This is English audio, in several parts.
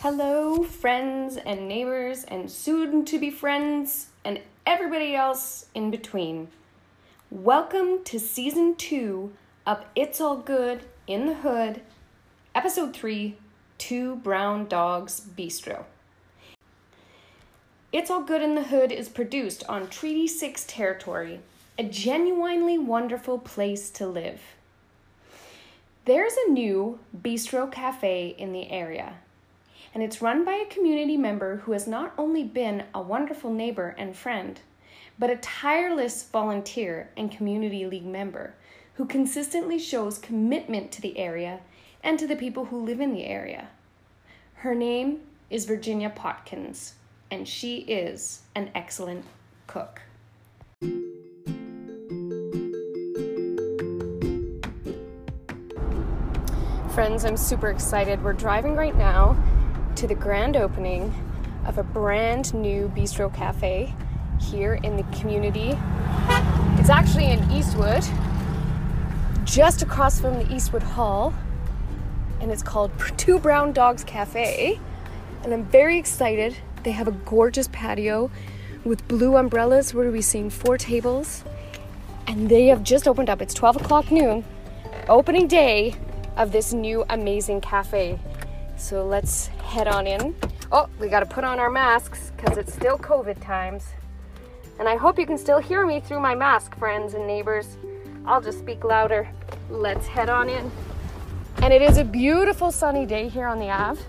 Hello, friends and neighbors, and soon to be friends, and everybody else in between. Welcome to season two of It's All Good in the Hood, episode three Two Brown Dogs Bistro. It's All Good in the Hood is produced on Treaty 6 territory, a genuinely wonderful place to live. There's a new bistro cafe in the area, and it's run by a community member who has not only been a wonderful neighbor and friend, but a tireless volunteer and community league member who consistently shows commitment to the area and to the people who live in the area. Her name is Virginia Potkins, and she is an excellent cook. Friends, I'm super excited. We're driving right now to the grand opening of a brand new bistro cafe here in the community. It's actually in Eastwood, just across from the Eastwood Hall, and it's called Two Brown Dogs Cafe. And I'm very excited. They have a gorgeous patio with blue umbrellas. Where are we seeing four tables? And they have just opened up. It's 12 o'clock noon, opening day of this new amazing cafe. So let's head on in. Oh, we got to put on our masks because it's still COVID times. And I hope you can still hear me through my mask, friends and neighbors. I'll just speak louder. Let's head on in. And it is a beautiful sunny day here on the Ave.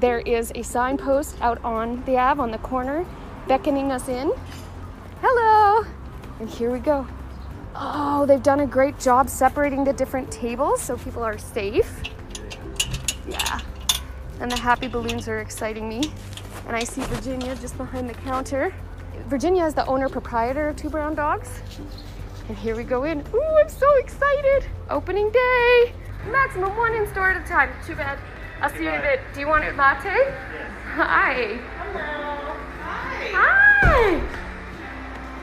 There is a signpost out on the Ave on the corner beckoning us in. Hello! And here we go. Oh, they've done a great job separating the different tables so people are safe. Yeah. And the happy balloons are exciting me. And I see Virginia just behind the counter. Virginia is the owner proprietor of Two Brown Dogs. And here we go in. Ooh, I'm so excited! Opening day! Maximum one in store at a time. Too bad. I'll see you in a bit. Do you want a latte? Yes. Hi. Hello. Hi. Hi.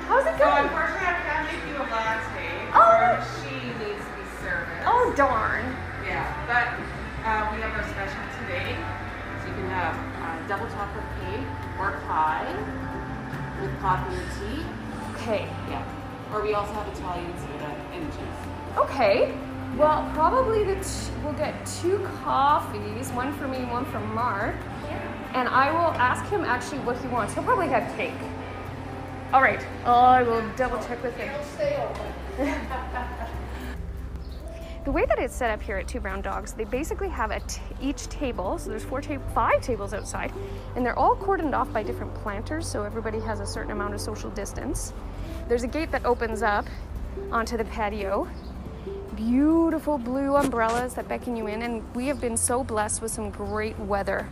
How's it going? So unfortunately, I can't make you a latte. Oh. Machine needs to be serviced. Oh darn. Yeah, but uh, we have our special today. So you can have uh, double chocolate cake or pie with coffee or tea. Okay. Yeah. Or we also have Italian soda and juice. Okay. Well, probably the t- we'll get two coffees, one for me, one for Mark, and I will ask him actually what he wants. He'll probably have cake. All right. I will double check with him. The way that it's set up here at Two Brown Dogs, they basically have a t- each table. So there's four, ta- five tables outside, and they're all cordoned off by different planters, so everybody has a certain amount of social distance. There's a gate that opens up onto the patio. Beautiful blue umbrellas that beckon you in, and we have been so blessed with some great weather.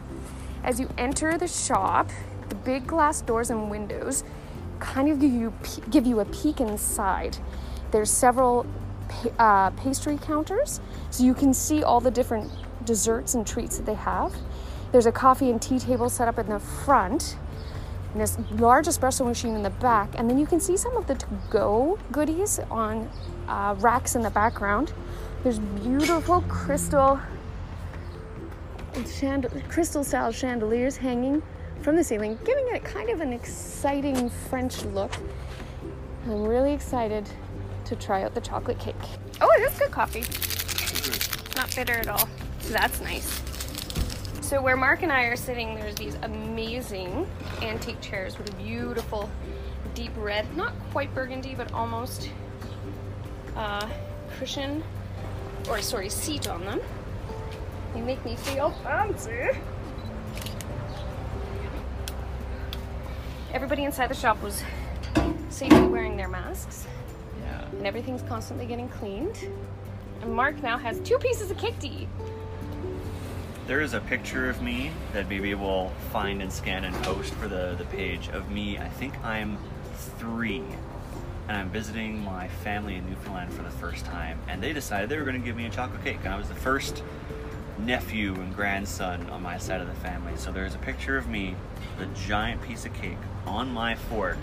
As you enter the shop, the big glass doors and windows kind of give you give you a peek inside. There's several uh, pastry counters, so you can see all the different desserts and treats that they have. There's a coffee and tea table set up in the front, and this large espresso machine in the back, and then you can see some of the to-go goodies on uh, racks in the background. There's beautiful crystal chand- crystal style chandeliers hanging from the ceiling, giving it kind of an exciting French look. I'm really excited to try out the chocolate cake. Oh, it is good coffee. Not bitter at all. That's nice. So where Mark and I are sitting, there's these amazing antique chairs with a beautiful deep red, not quite burgundy, but almost uh, cushion, or sorry, seat on them. They make me feel fancy. Everybody inside the shop was safely wearing their masks, Yeah. and everything's constantly getting cleaned. And Mark now has two pieces of cake to eat. There is a picture of me that maybe we'll find and scan and post for the, the page of me. I think I'm three. And I'm visiting my family in Newfoundland for the first time. And they decided they were going to give me a chocolate cake. And I was the first nephew and grandson on my side of the family. So there's a picture of me with a giant piece of cake on my fork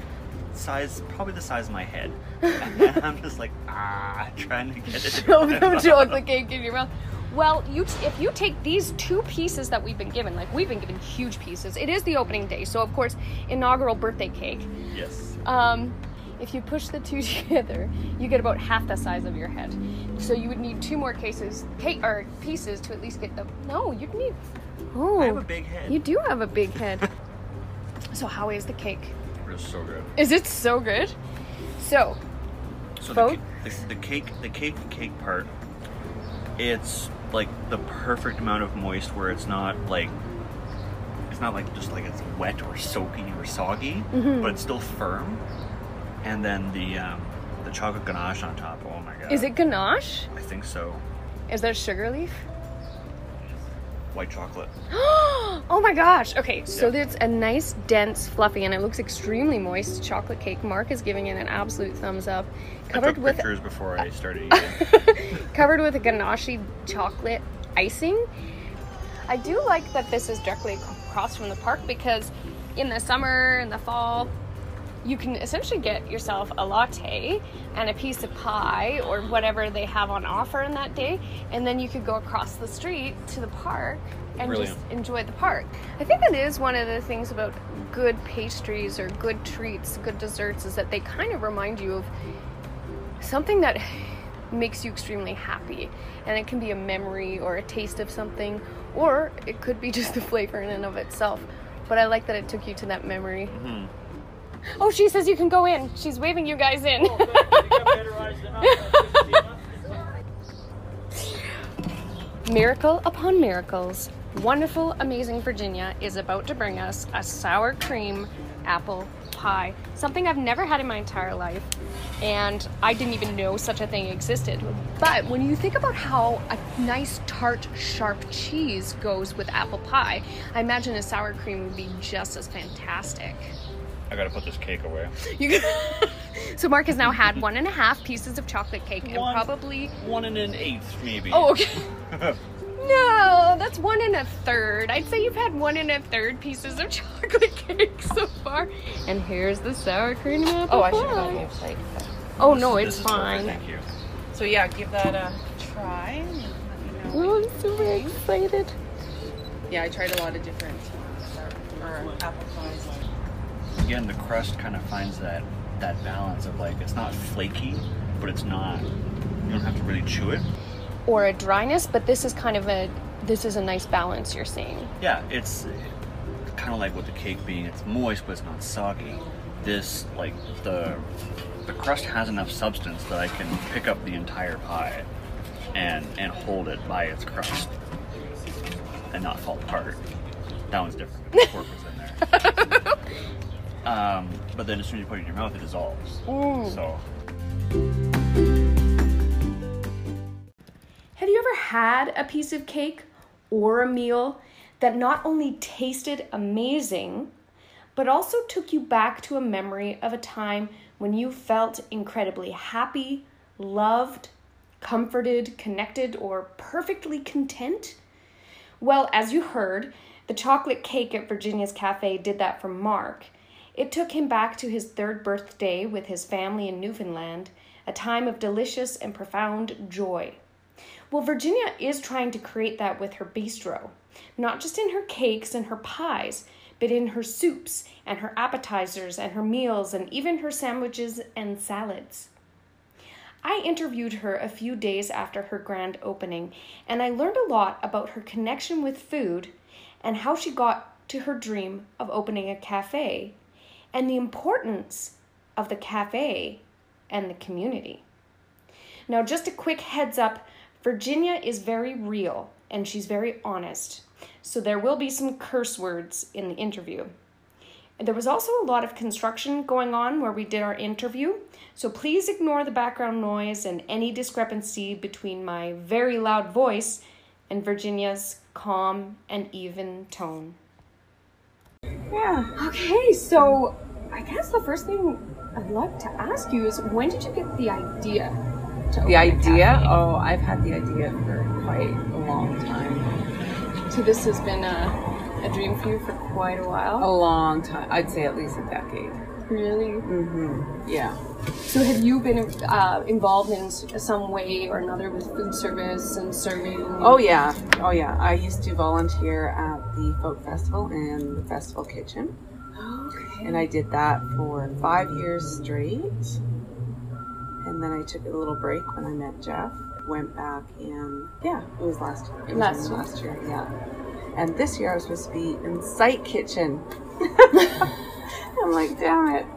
size, probably the size of my head. and I'm just like, ah, trying to get it. Shove the chocolate cake in your mouth. Well, you t- if you take these two pieces that we've been given, like we've been given huge pieces. It is the opening day, so of course, inaugural birthday cake. Yes. Um, if you push the two together, you get about half the size of your head. So you would need two more cases, cake or pieces to at least get the. No, you'd need. Oh, I have a big head. You do have a big head. so how is the cake? It's so good. Is it so good? So So Vote? the, ca- the, the cake, the cake, cake part, it's like the perfect amount of moist where it's not like, it's not like just like it's wet or soaky or soggy, Mm-hmm. but it's still firm. And then the um, the chocolate ganache on top. Oh my god. is it ganache? I think so. Is there sugar leaf? White chocolate. oh my gosh. Okay, so Yeah. it's a nice, dense, fluffy, and it looks extremely moist chocolate cake. Mark is giving it an absolute thumbs up. I Covered took with pictures before I started eating. Covered with a ganache chocolate icing. I do like that this is directly across from the park because in the summer and the fall, you can essentially get yourself a latte and a piece of pie or whatever they have on offer in that day, and then you could go across the street to the park and Brilliant. just enjoy the park. I think that is one of the things about good pastries or good treats, good desserts, is that they kind of remind you of something that makes you extremely happy. And it can be a memory or a taste of something, or it could be just the flavor in and of itself. But I like that it took you to that memory. Mhm. Oh, she says you can go in. She's waving you guys in. Miracle upon miracles. Wonderful, amazing Virginia is about to bring us a sour cream apple pie. Something I've never had in my entire life, and I didn't even know such a thing existed. But when you think about how a nice, tart, sharp cheese goes with apple pie, I imagine a sour cream would be just as fantastic. I gotta put this cake away. You so Mark has now had one and a half pieces of chocolate cake and probably One and an eighth, maybe. Oh, okay. No, that's one and a third. I'd say you've had one and a third pieces of chocolate cake so far. And here's the sour cream apple Oh, I should have pie. gotten your site. Oh no, it's fine. Thank you. So yeah, give that a try. and Let me know. Oh, I'm super excited. Yeah, I tried a lot of different uh, or apple pies. Again, the crust kind of finds that that balance of like it's not flaky, but it's not. You don't have to really chew it. Or a dryness, but this is kind of a this is a nice balance you're seeing. Yeah, it's kind of like with the cake being it's moist, but it's not soggy. This like the the crust has enough substance that I can pick up the entire pie and and hold it by its crust and not fall apart. That one's different. The pork was in there. Um, but then as soon as you put it in your mouth, it dissolves. Mm. So Have you ever had a piece of cake or a meal that not only tasted amazing, but also took you back to a memory of a time when you felt incredibly happy, loved, comforted, connected, or perfectly content? Well, as you heard, the chocolate cake at Virginia's Cafe did that for Mark. It took him back to his third birthday with his family in Newfoundland, a time of delicious and profound joy. Well, Virginia is trying to create that with her bistro, not just in her cakes and her pies, but in her soups and her appetizers and her meals and even her sandwiches and salads. I interviewed her a few days after her grand opening, and I learned a lot about her connection with food and how she got to her dream of opening a cafe and the importance of the cafe and the community. Now, just a quick heads up Virginia is very real and she's very honest, so there will be some curse words in the interview. There was also a lot of construction going on where we did our interview, so please ignore the background noise and any discrepancy between my very loud voice and Virginia's calm and even tone. Yeah. Okay, so I guess the first thing I'd like to ask you is when did you get the idea? The idea? Oh, I've had the idea for quite a long time. So this has been a, a dream for you for quite a while. A long time. I'd say at least a decade. Really? Mm-hmm. Yeah. So have you been uh, involved in some way or another with food service and serving? Oh yeah. Oh yeah. I used to volunteer at the folk festival and the festival kitchen, Okay. and I did that for five years straight. And then I took a little break when I met Jeff. Went back in. Yeah, it was last year. It was Last year. last year. Yeah. And this year I was supposed to be in site kitchen. I'm like, damn it,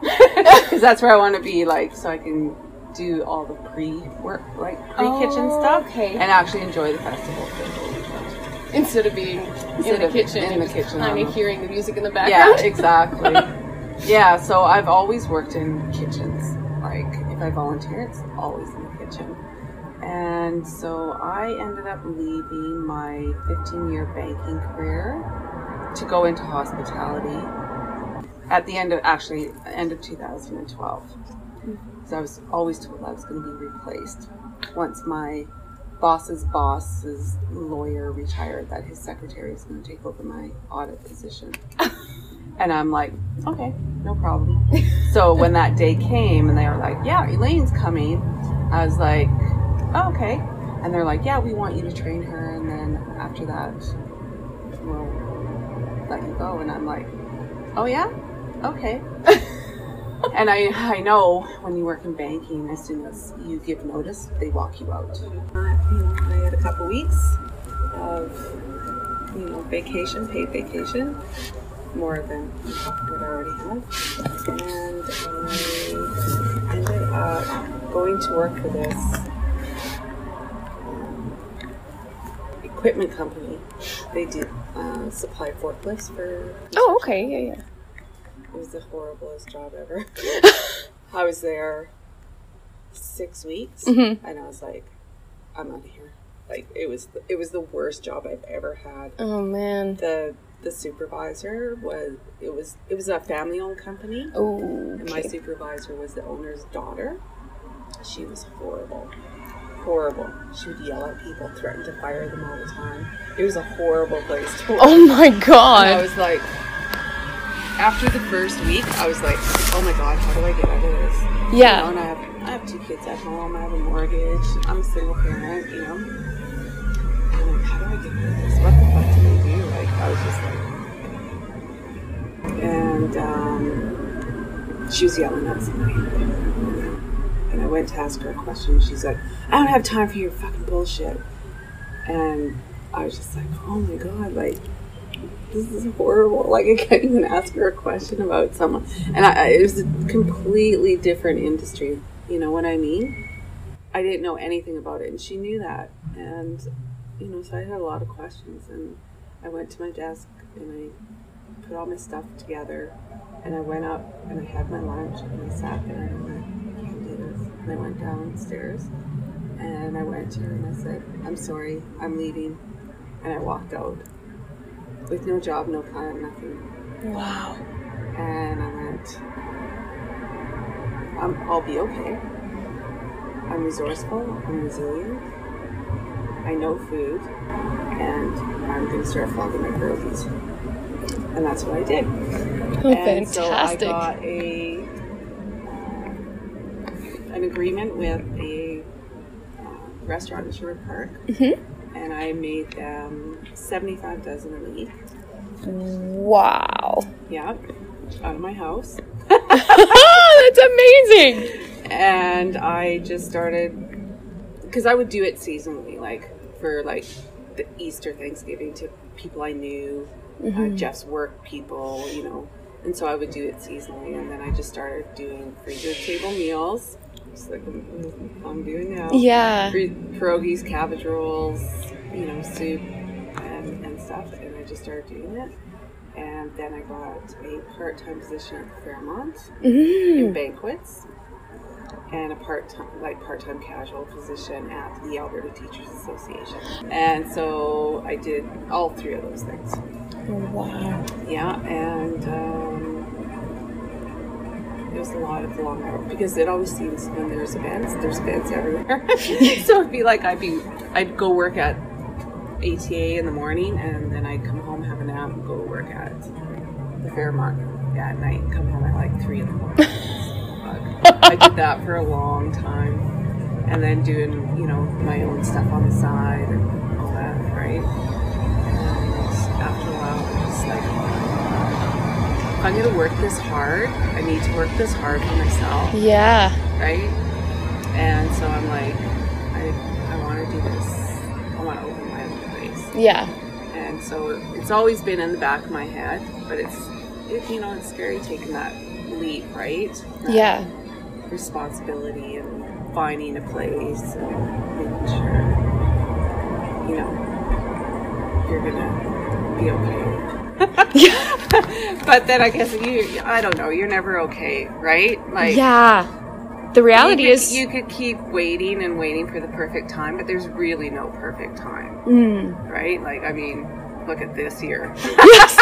because that's where I want to be. Like, so I can do all the pre-work, like pre-kitchen Oh, stuff, okay. and actually enjoy the festival. Instead of being Instead in the of kitchen, in the kitchen, kind of uh-huh. hearing the music in the background. Yeah, exactly. yeah, so I've always worked in kitchens. If I volunteer, it's always in the kitchen. And so I ended up leaving my 15 year banking career to go into hospitality at the end of actually end of 2012. So I was always told I was going to be replaced once my boss's boss's lawyer retired that his secretary was going to take over my audit position. and I'm like, okay, no problem. so when that day came and they were like, yeah, Elaine's coming, I was like, oh, okay. And they're like, yeah, we want you to train her, and then after that, we'll let you go. And I'm like, oh yeah, okay. and I, I know when you work in banking, as soon as you give notice, they walk you out. I had a couple weeks of, you know, vacation, paid vacation, more than what I already had. And I ended up going to work for this um, equipment company. They did uh, supply forklifts for Oh, okay. Yeah, yeah. it was the horriblest job ever. I was there six weeks, Mhm. and I was like, "I'm out of here." Like it was, it was the worst job I've ever had. Oh man. the The supervisor was, it was, it was a family-owned company, Oh. and my supervisor was the owner's daughter. She was horrible, horrible. She would yell at people, threaten to fire them all the time. It was a horrible place to work. Oh my And I was like, after the first week, I was like, oh my god, how do I get out of this? You know, Yeah. and I have, I have two kids at home, I have a mortgage, I'm a single parent, you know. And I'm like, how do I get out of this? What she was yelling at somebody. And I went to ask her a question. She's like, I don't have time for your fucking bullshit. And I was just like, oh my god, like, this is horrible. Like, I can't even ask her a question about someone. And I, I- it was a completely different industry. You know what I mean? I didn't know anything about it, and she knew that. And, you know, so I had a lot of questions. And I went to my desk and I put all my stuff together. And I went up and I had my lunch and I sat there and I went, I can't do this. And I went downstairs and I went to her and I said, I'm sorry, I'm leaving. And I walked out with no job, no plan, nothing. Wow. And I went, I'm, I'll be okay. I'm resourceful, I'm resilient, I know food, and I'm going to start flogging my pierogies. And that's what I did. Oh, and so I fantastic. got a an agreement with a uh, restaurant in Sherwood Park, Mhm. and I made them seventy five dozen a week. Wow. Yep, out of my house, That's amazing. and I just started because I would do it seasonally, like for like the Easter, Thanksgiving to people I knew, uh, Jeff's work people, you know, and so I would do it seasonally, and then I just started doing freezer table meals, just like I'm, doing now. Yeah. Pierogies, cabbage rolls, you know, soup and, and stuff, and I just started doing it. And then I got a part-time position at Fairmont Mm. in banquets, and a part-time, like part-time casual position at the Alberta Teachers Association. And so I did all three of those things. Wow. Yeah, and um, it was a lot of long hours because it always seems when there's events, there's events everywhere. so it'd be like I'd be, I'd go work at ATA in the morning, and then I'd come home, have a nap, and go work at the Fairmont. at night and come home at like three in the morning. I did that for a long time, and then doing you know my own stuff on the side and all that, right? And after a while, I'm just like, if I'm gonna work this hard, I need to work this hard for myself Yeah. right? And so I'm like, I, I want to do this. I want to open my own place. Yeah. And so it's always been in the back of my head, but it's, it, you know, it's scary taking that leap, right? That Yeah. Responsibility and finding a place and making sure, you know, you're gonna be okay. but then I guess you, I don't know, you're never okay, right? Like, Yeah. The reality you could, is you could keep waiting and waiting for the perfect time, but there's really no perfect time, Mm. right? Like, I mean, look at this year. yes.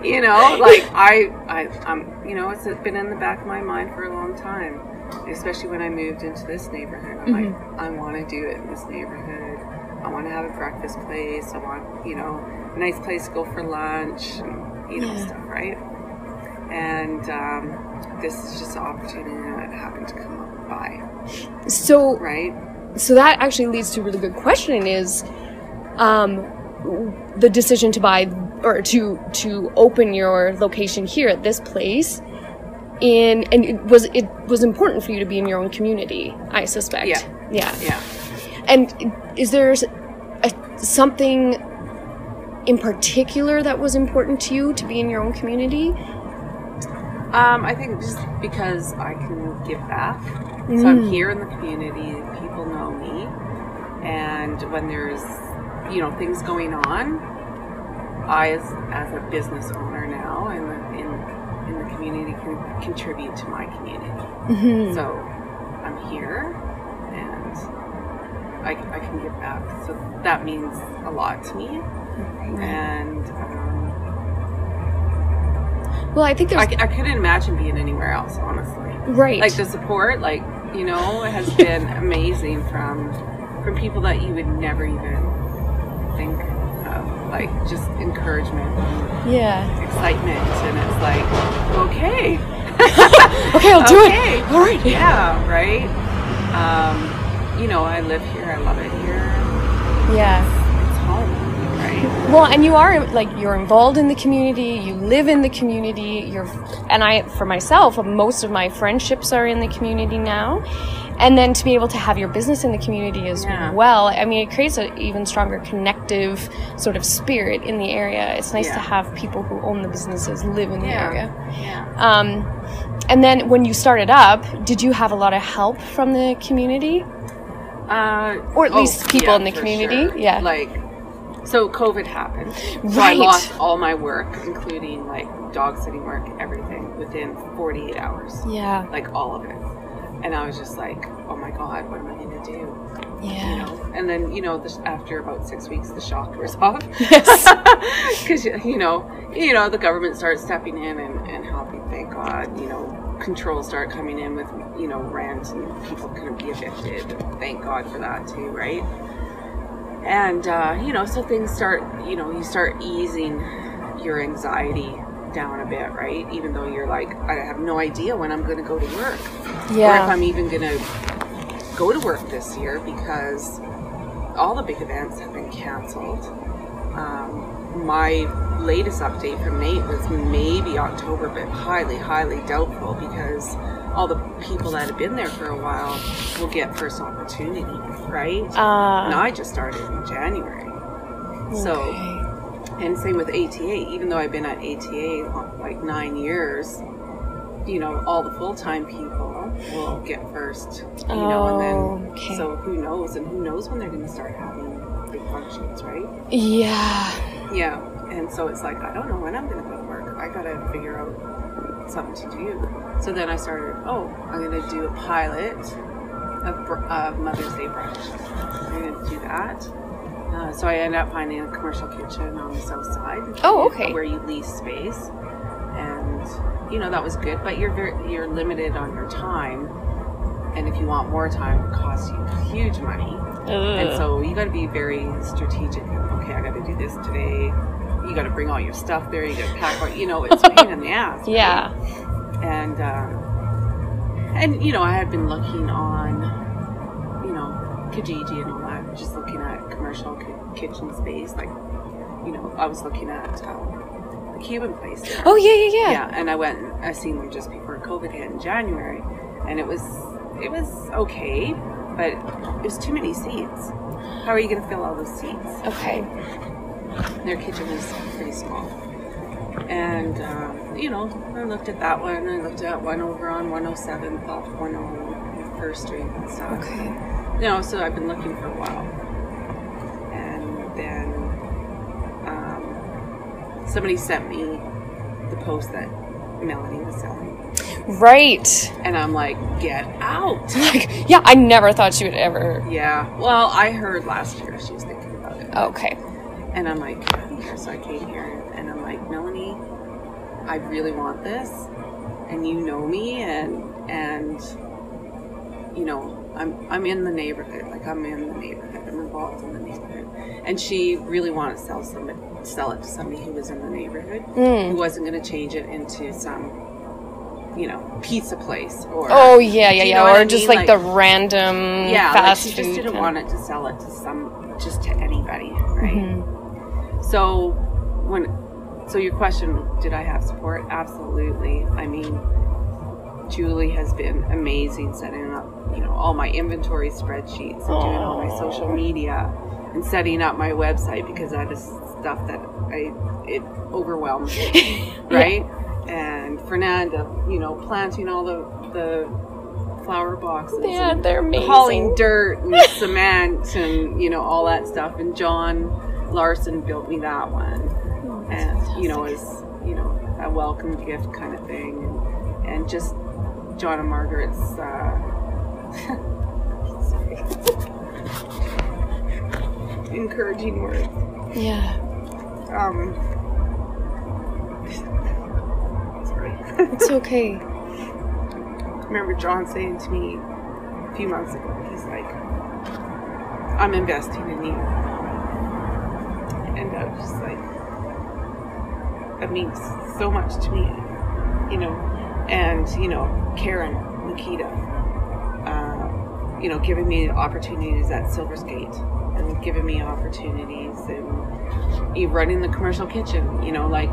you know, like I, I, I'm, you know, it's been in the back of my mind for a long time, especially when I moved into this neighborhood. I'm like, I want to do it in this neighborhood. I want to have a breakfast place. I want, you know, a nice place to go for lunch and you know Yeah. stuff, right? And um, this is just an opportunity that happened to come up by, So right? so that actually leads to a really good question is um the decision to buy or to to open your location here at this place in and it was it was important for you to be in your own community i suspect Yeah. yeah Yeah. and is there a, something in particular that was important to you to be in your own community Um, I think just because I can give back. So I'm here in the community, people know me, and when there's, you know, things going on, I, as, as a business owner now in the, in, in the community, can contribute to my community. So I'm here, and I, I can give back. So that means a lot to me, and um, well i think I, I couldn't imagine being anywhere else, honestly. right Like the support, like you know, has been amazing from from people that you would never even think of. Like just encouragement, and yeah excitement, and it's like, okay, okay i'll do okay, it all right yeah, right. Um, you know, I live here. I love it here. yeah It's home, right? Well, and you are like you're involved in the community. You live in the community. You're, and I, for myself, most of my friendships are in the community now. And then to be able to have your business in the community as Yeah. well, I mean, it creates an even stronger connective sort of spirit in the area. It's nice to have people who own the businesses live in the Yeah. area. Yeah. Um, and then when you started up, did you have a lot of help from the community? Uh, Or at least people yeah, in the community, sure. yeah. Like, so COVID happened. So Right. I lost all my work, including like dog sitting work, everything, within 48 hours. Yeah. Like all of it. And I was just like, oh my God, what am I going to do? You Yeah. know? And then, you know, this, after about six weeks, the shock wears off. Yes. Because, you know, you know, the government starts stepping in and, and helping, thank God, you know, controls start coming in with, you know, rent and people couldn't be evicted. Thank God for that too, right? And, uh, you know, so things start, you know, you start easing your anxiety down a bit, right? Even though you're like, I have no idea when I'm going to go to work. Or if I'm even going to go to work this year because all the big events have been canceled. Um, my latest update from Nate was maybe October, but highly, highly doubtful because all the people that have been there for a while will get first opportunity, right? Uh, and I just started in January. So, okay. And same with ATA, even though I've been at ATA like nine years, you know, all the full time people will get first, you know, and then, oh, Okay. so who knows, and who knows when they're going to start having big functions, right? Yeah. Yeah, and so it's like I don't know when I'm going to go to work. I got to figure out something to do. So then I started. Oh, I'm going to do a pilot of, of Mother's Day brunch. I'm going to do that. Uh, so I ended up finding a commercial kitchen on the south side. Oh, okay. Where you lease space, and you know that was good. But you're very you're limited on your time, and if you want more time, it costs you huge money. And so you got to be very strategic. Okay, I got to do this today. you got to bring all your stuff there. You got to pack all. You know, it's a pain in the ass. right? Yeah. and uh, and you know I had been looking on you know Kijiji and all that, just looking at commercial ki- kitchen space. Like you know I was looking at um, the Cuban place. There. Oh yeah, yeah, yeah. yeah, and I went. I seen them just before COVID hit in January, and it was it was okay, but it was too many seats. How are you going to fill all those seats? Okay. Their kitchen was pretty small. And, uh, you know, I looked at that one. I looked at one over on 107th off 101st Street and stuff. Okay. You know, so I've been looking for a while. And then um, somebody sent me the post that Melanie was selling. Right. And I'm like, get out. Like, yeah, I never thought she would ever. yeah. Well, I heard last year she was thinking about it. Okay. And I'm like, here. So I came here and I'm like, Melanie, I really want this. And you know me and and you know, I'm I'm in the neighborhood. Like I'm in the neighborhood. I'm involved in the neighborhood. And she really wanted to sell somebody sell it to somebody who was in the neighborhood Mm. who wasn't gonna change it into some you know, pizza place or Oh yeah, yeah, yeah. Or just mean? like, the random yeah, like fast she food. just didn't kind want it to sell it to some just to anybody, right? Mhm. So when so your question, did I have support? Absolutely. I mean, Julie has been amazing setting up, you know, all my inventory spreadsheets and doing all my social media and setting up my website because that is stuff that I it overwhelms me, right? And Fernanda, you know, planting all the the flower boxes Yeah, and they're amazing. hauling dirt and cement and you know all that stuff and John Larson built me that one Oh, and you know as you know a welcome gift kind of thing and, and just John and Margaret's uh. encouraging words Yeah. um It's okay. I remember John saying to me a few months ago, he's like, I'm investing in you. And I was just like, that means so much to me, you know. And, you know, Karen, Nikita, you know, giving me opportunities at Silver Skate and giving me opportunities and you running the commercial kitchen, you know, like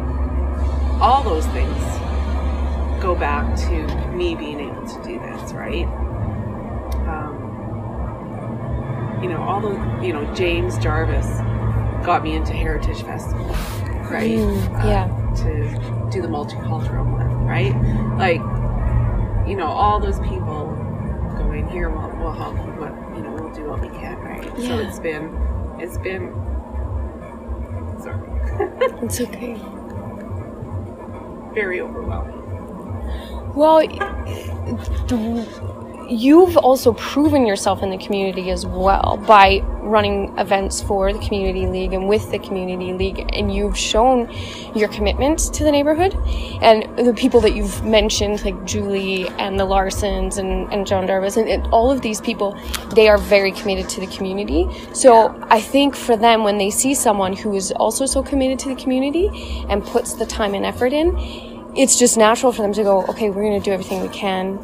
all those things go back to me being able to do this, right? Um, you know, all the, you know, James Jarvis got me into Heritage Festival, right? Mm, Uh, yeah. to do the multicultural one, right? Like, you know, all those people here, we'll, we'll help you, what, you know, we'll do what we can, right? yeah. So it's been, it's been, sorry, It's okay. very overwhelming. Well, th- you've also proven yourself in the community as well by running events for the community league and with the community league and you've shown your commitment to the neighborhood and the people that you've mentioned like julie and the larsons and, and john darvis and, and all of these people they are very committed to the community so i think for them when they see someone who is also so committed to the community and puts the time and effort in it's just natural for them to go, okay, we're going to do everything we can.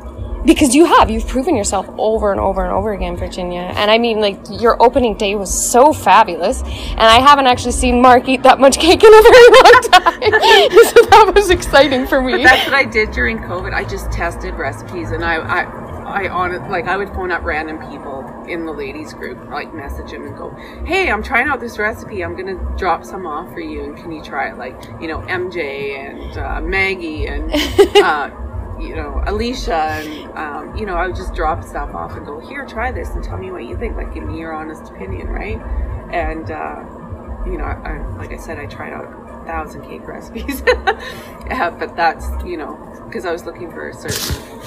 Because you have, you've proven yourself over and over and over again, Virginia. And I mean, like, your opening day was so fabulous. And I haven't actually seen Mark eat that much cake in a very long time. so that was exciting for me. but That's what I did during COVID. I just tested recipes, and I, I, I on like I would phone up random people in the ladies group, like message them and go, "Hey, I'm trying out this recipe. I'm gonna drop some off for you, and can you try it?" Like you know, MJ and uh, Maggie and. Uh, you know, Alicia, and um, you know, I would just drop stuff off and go, "Here, try this, and tell me what you think." Like, give me your honest opinion, right? And uh, you know, I, I, like I said, I tried out a thousand cake recipes, yeah, but that's you know because I was looking for a certain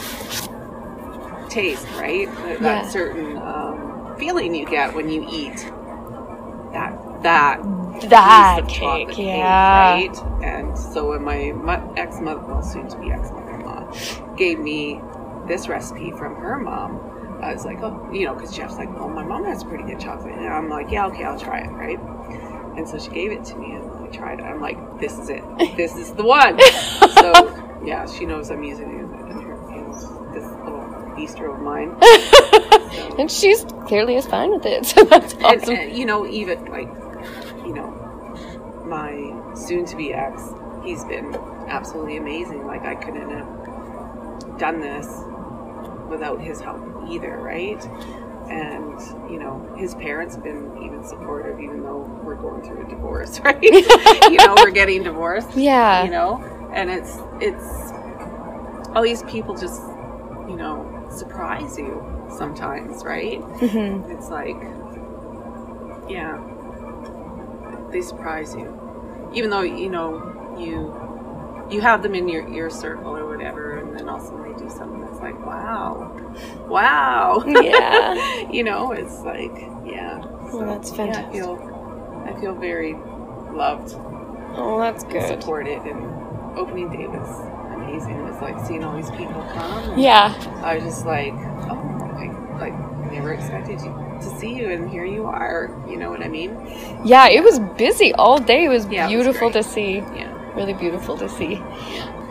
taste, right? That, that certain um, feeling you get when you eat that that that chocolate cake, yeah. right? And so when my ex mother, well, soon to be ex mother gave me this recipe from her mom. I was like, oh, you know, because Jeff's like, oh, my mom has pretty good chocolate. And I'm like, yeah, okay, I'll try it, right? And so she gave it to me, and I tried it. I'm like, this is it. This is the one. so yeah, she knows I'm using it in, her, this little bistro of mine. So- And she's clearly is fine with it. So that's and, awesome. and, you know, even like, you know, my soon-to-be ex, he's been absolutely amazing. Like, I couldn't have done this without his help either, right? And you know, his parents have been even supportive, even though we're going through a divorce, right? you know, we're getting divorced. yeah. You know, and it's it's all these people just you know surprise you sometimes, right? hmm It's like, yeah, they surprise you, even though you know you you have them in your ear circle or whatever, and then also they do something that's like, wow, wow, Yeah. you know, it's like, yeah. Well, that's Yeah, I feel I feel very loved Oh, that's and good. supported, and opening day was amazing. It was like seeing all these people come. Yeah. I was just like, oh, I like never expected you to see you, and here you are. You know what I mean? Yeah, it was busy all day. It was Yeah, it was beautiful to see. Yeah. Really beautiful to see.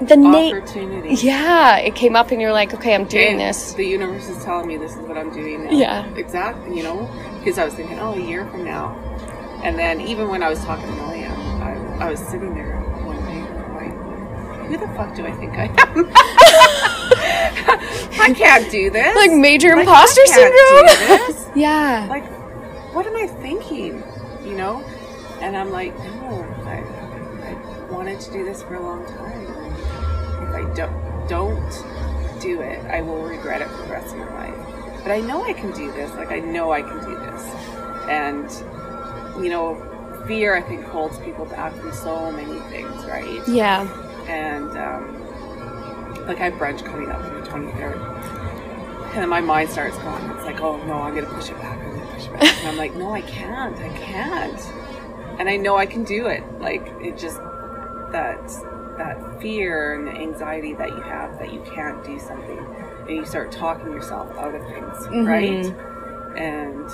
The name. Opportunity. Yeah, it came up and you're like, okay, I'm doing And this. The universe is telling me this is what I'm doing now. Yeah. Exactly. You know, because I was thinking, oh, a year from now, and then even when I was talking to Milliam, I, I was sitting there one day like, who the fuck do I think I am? I can't do this. Like major Like, imposter syndrome. yeah. like what am i thinking you know and i'm like no wanted to do this for a long time if i don't don't do it i will regret it for the rest of my life but i know i can do this like i know i can do this and you know fear i think holds people back from so many things right yeah. and um, like I have brunch coming up on the 23rd. And then my mind starts going. It's like, oh no, I'm gonna push it back. I'm gonna push it back. And I'm like, no, I can't. I can't. And I know I can do it. Like it just that that fear and the anxiety that you have that you can't do something, and you start talking yourself out of things, Mhm. right? And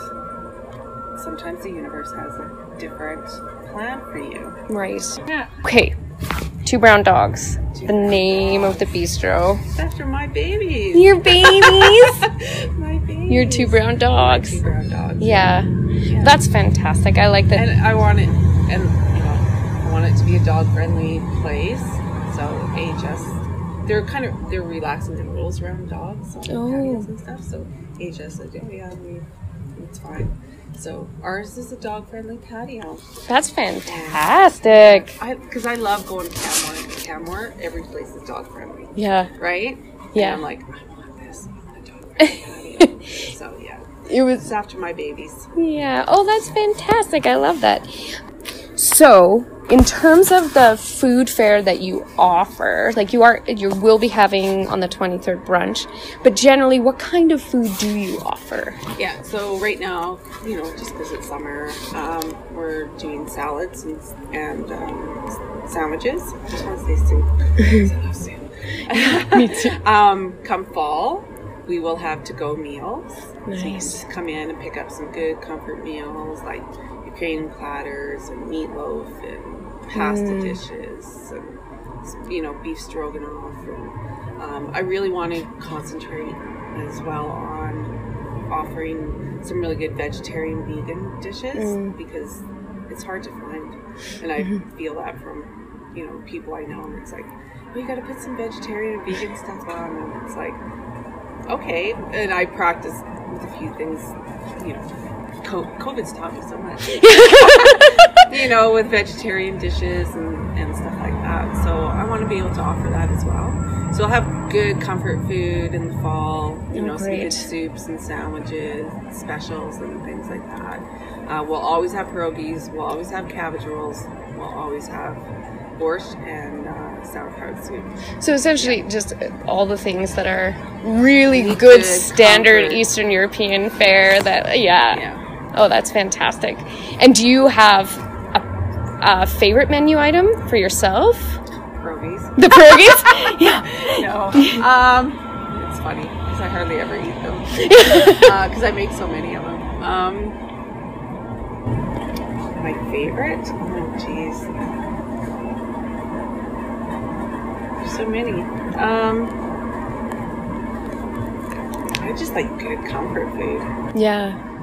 sometimes the universe has a different plan for you. Right. Yeah. Okay. Two brown dogs. The name of the bistro. After my babies. Your babies. my babies. Your two brown dogs. Two brown dogs. Yeah. That's fantastic. I like that. And I want it, and you know, I want it to be a dog-friendly place. So AHS, they're kind of they're relaxing the rules around dogs, on Oh. patios and stuff. So AHS said, oh yeah, we, it's fine. So ours is a dog-friendly patio. That's fantastic. I because I love going to Canmore. and Canmore, every place is dog-friendly, Yeah. right? Yeah. And I'm like, I want this. I want a dog-friendly patio. so yeah, It was it's after my babies. Yeah. Oh, that's fantastic. I love that. So, in terms of the food fare that you offer, like you are, you will be having on the 23rd brunch, but generally, what kind of food do you offer? Yeah, so right now, you know, just because it's summer, um, we're doing salads and, and um, sandwiches. I just want to say soup. 'cause I love soup. Me too. Um, come fall, we will have to-go meals. So you Nice. just come in and pick up some good comfort meals like Ukrainian platters and meatloaf and pasta Mm. dishes and you know beef stroganoff. And um, I really want to concentrate as well on offering some really good vegetarian vegan dishes Mm. because it's hard to find, and I Mm-hmm. feel that from you know people I know. and It's like, well, you got to put some vegetarian and vegan stuff on, and it's like, okay. And I practice with a few things, you know. Co- COVID's taught me so much, you know, with vegetarian dishes and, and stuff like that. So I want to be able to offer that as well. So I'll have good comfort food in the fall, you Oh, know, some good soups and sandwiches, specials and things like that. Uh, we'll always have pierogies. We'll always have cabbage rolls. We'll always have borscht and uh, sauerkraut soup. So, essentially, just all the things that are really Really good, good standard comfort. Eastern European fare. That, yeah. Yeah. Oh, that's fantastic. And do you have a, a favorite menu item for yourself? Pierogies. The pierogies? yeah. No. Um, it's funny because I hardly ever eat them because I make so many of them. Um, my favorite? Oh, jeez. There's so many. Um, I just like good comfort food. Yeah.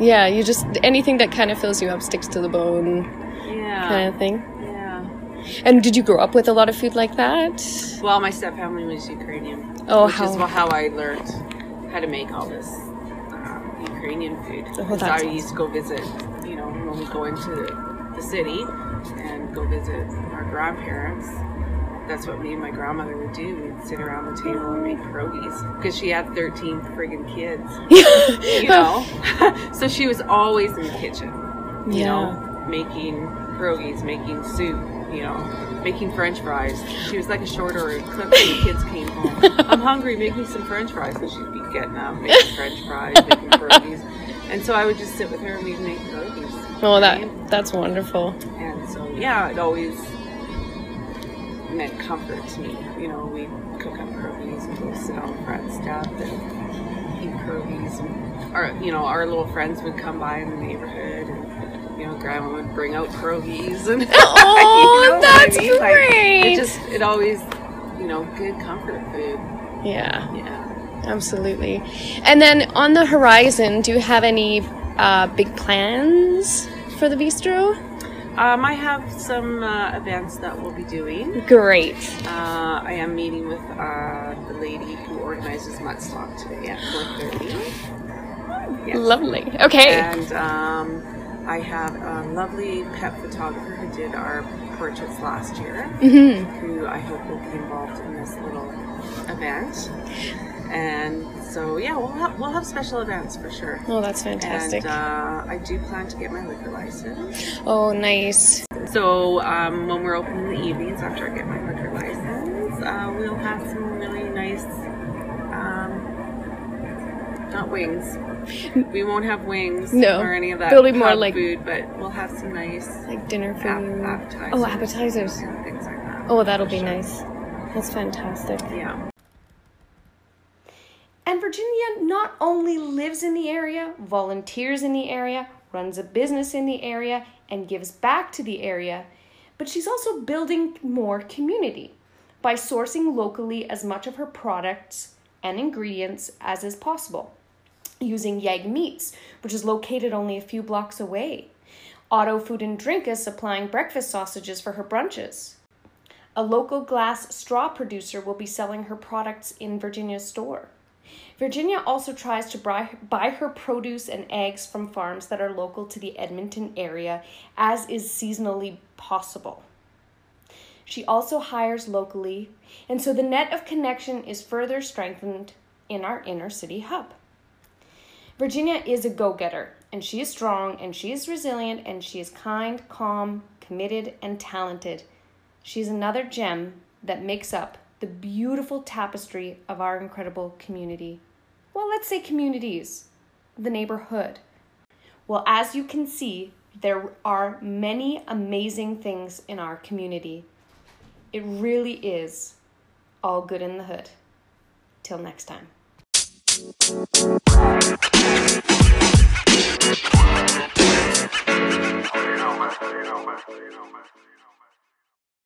Yeah. You just anything that kind of fills you up sticks to the bone Yeah. kind of thing. Yeah. And did you grow up with a lot of food like that? Well, my stepfamily was Ukrainian. Oh, which how- is how I learned how to make all this uh, Ukrainian food. Oh, Because that's I used to go visit, you know, when we go into the city and go visit our grandparents. That's what me and my grandmother would do. We'd sit around the table and make pierogies because she had 13 friggin' kids, you know. so she was always in the kitchen, you Yeah. know, making pierogies, making soup, you know, making French fries. She was like a short order cook when the kids came home. I'm hungry, make me some French fries. And she'd be getting up, making French fries, making pierogies. And so I would just sit with her and we'd make pierogies. Oh, that that's wonderful. And so, yeah, it always meant comfort to me. You know, we'd cook up pierogies and sit on the front step and eat pierogies. And our, you know, our little friends would come by in the neighborhood and, you know, grandma would bring out pierogies and Oh, you know that's I mean? Like, great. it just, it always, you know, good comfort food. Yeah, Yeah. absolutely. And then on the horizon, do you have any uh, big plans for the bistro? Um, I have some uh, events that we'll be doing. Great. Uh, I am meeting with uh, the lady who organizes Muttstock today at 4.30. Yes. Lovely. Okay. And um, I have a lovely pet photographer who did our portraits last year, hmm who I hope will be involved in this little event. And so, yeah, we'll have, we'll have special events for sure. Oh, that's fantastic. And uh, I do plan to get my liquor license. oh, nice. So um, when we're open in the evenings after I get my liquor license, uh, we'll have some really nice, um, not wings. We won't have wings No. or any of that It'll be more like- food, but we'll have some nice Like dinner ap- food. appetizers. Oh, appetizers. and things like that. Oh, that'll be nice. That's fantastic. Yeah. And Virginia not only lives in the area, volunteers in the area, runs a business in the area, and gives back to the area, but she's also building more community by sourcing locally as much of her products and ingredients as is possible. Using Yeg Meats, which is located only a few blocks away. Otto Food and Drink is supplying breakfast sausages for her brunches. A local glass straw producer will be selling her products in Virginia's store. Virginia also tries to buy, her produce and eggs from farms that are local to the Edmonton area, as is seasonally possible. She also hires locally, and so the net of connection is further strengthened in our inner city hub. Virginia is a go getter, and she is strong, and she is resilient, and she is kind, calm, committed, and talented. She's another gem that makes up the beautiful tapestry of our incredible community well, let's say communities, the neighborhood. Well, as you can see, there are many amazing things in our community. It really is all good in the hood. Till next time.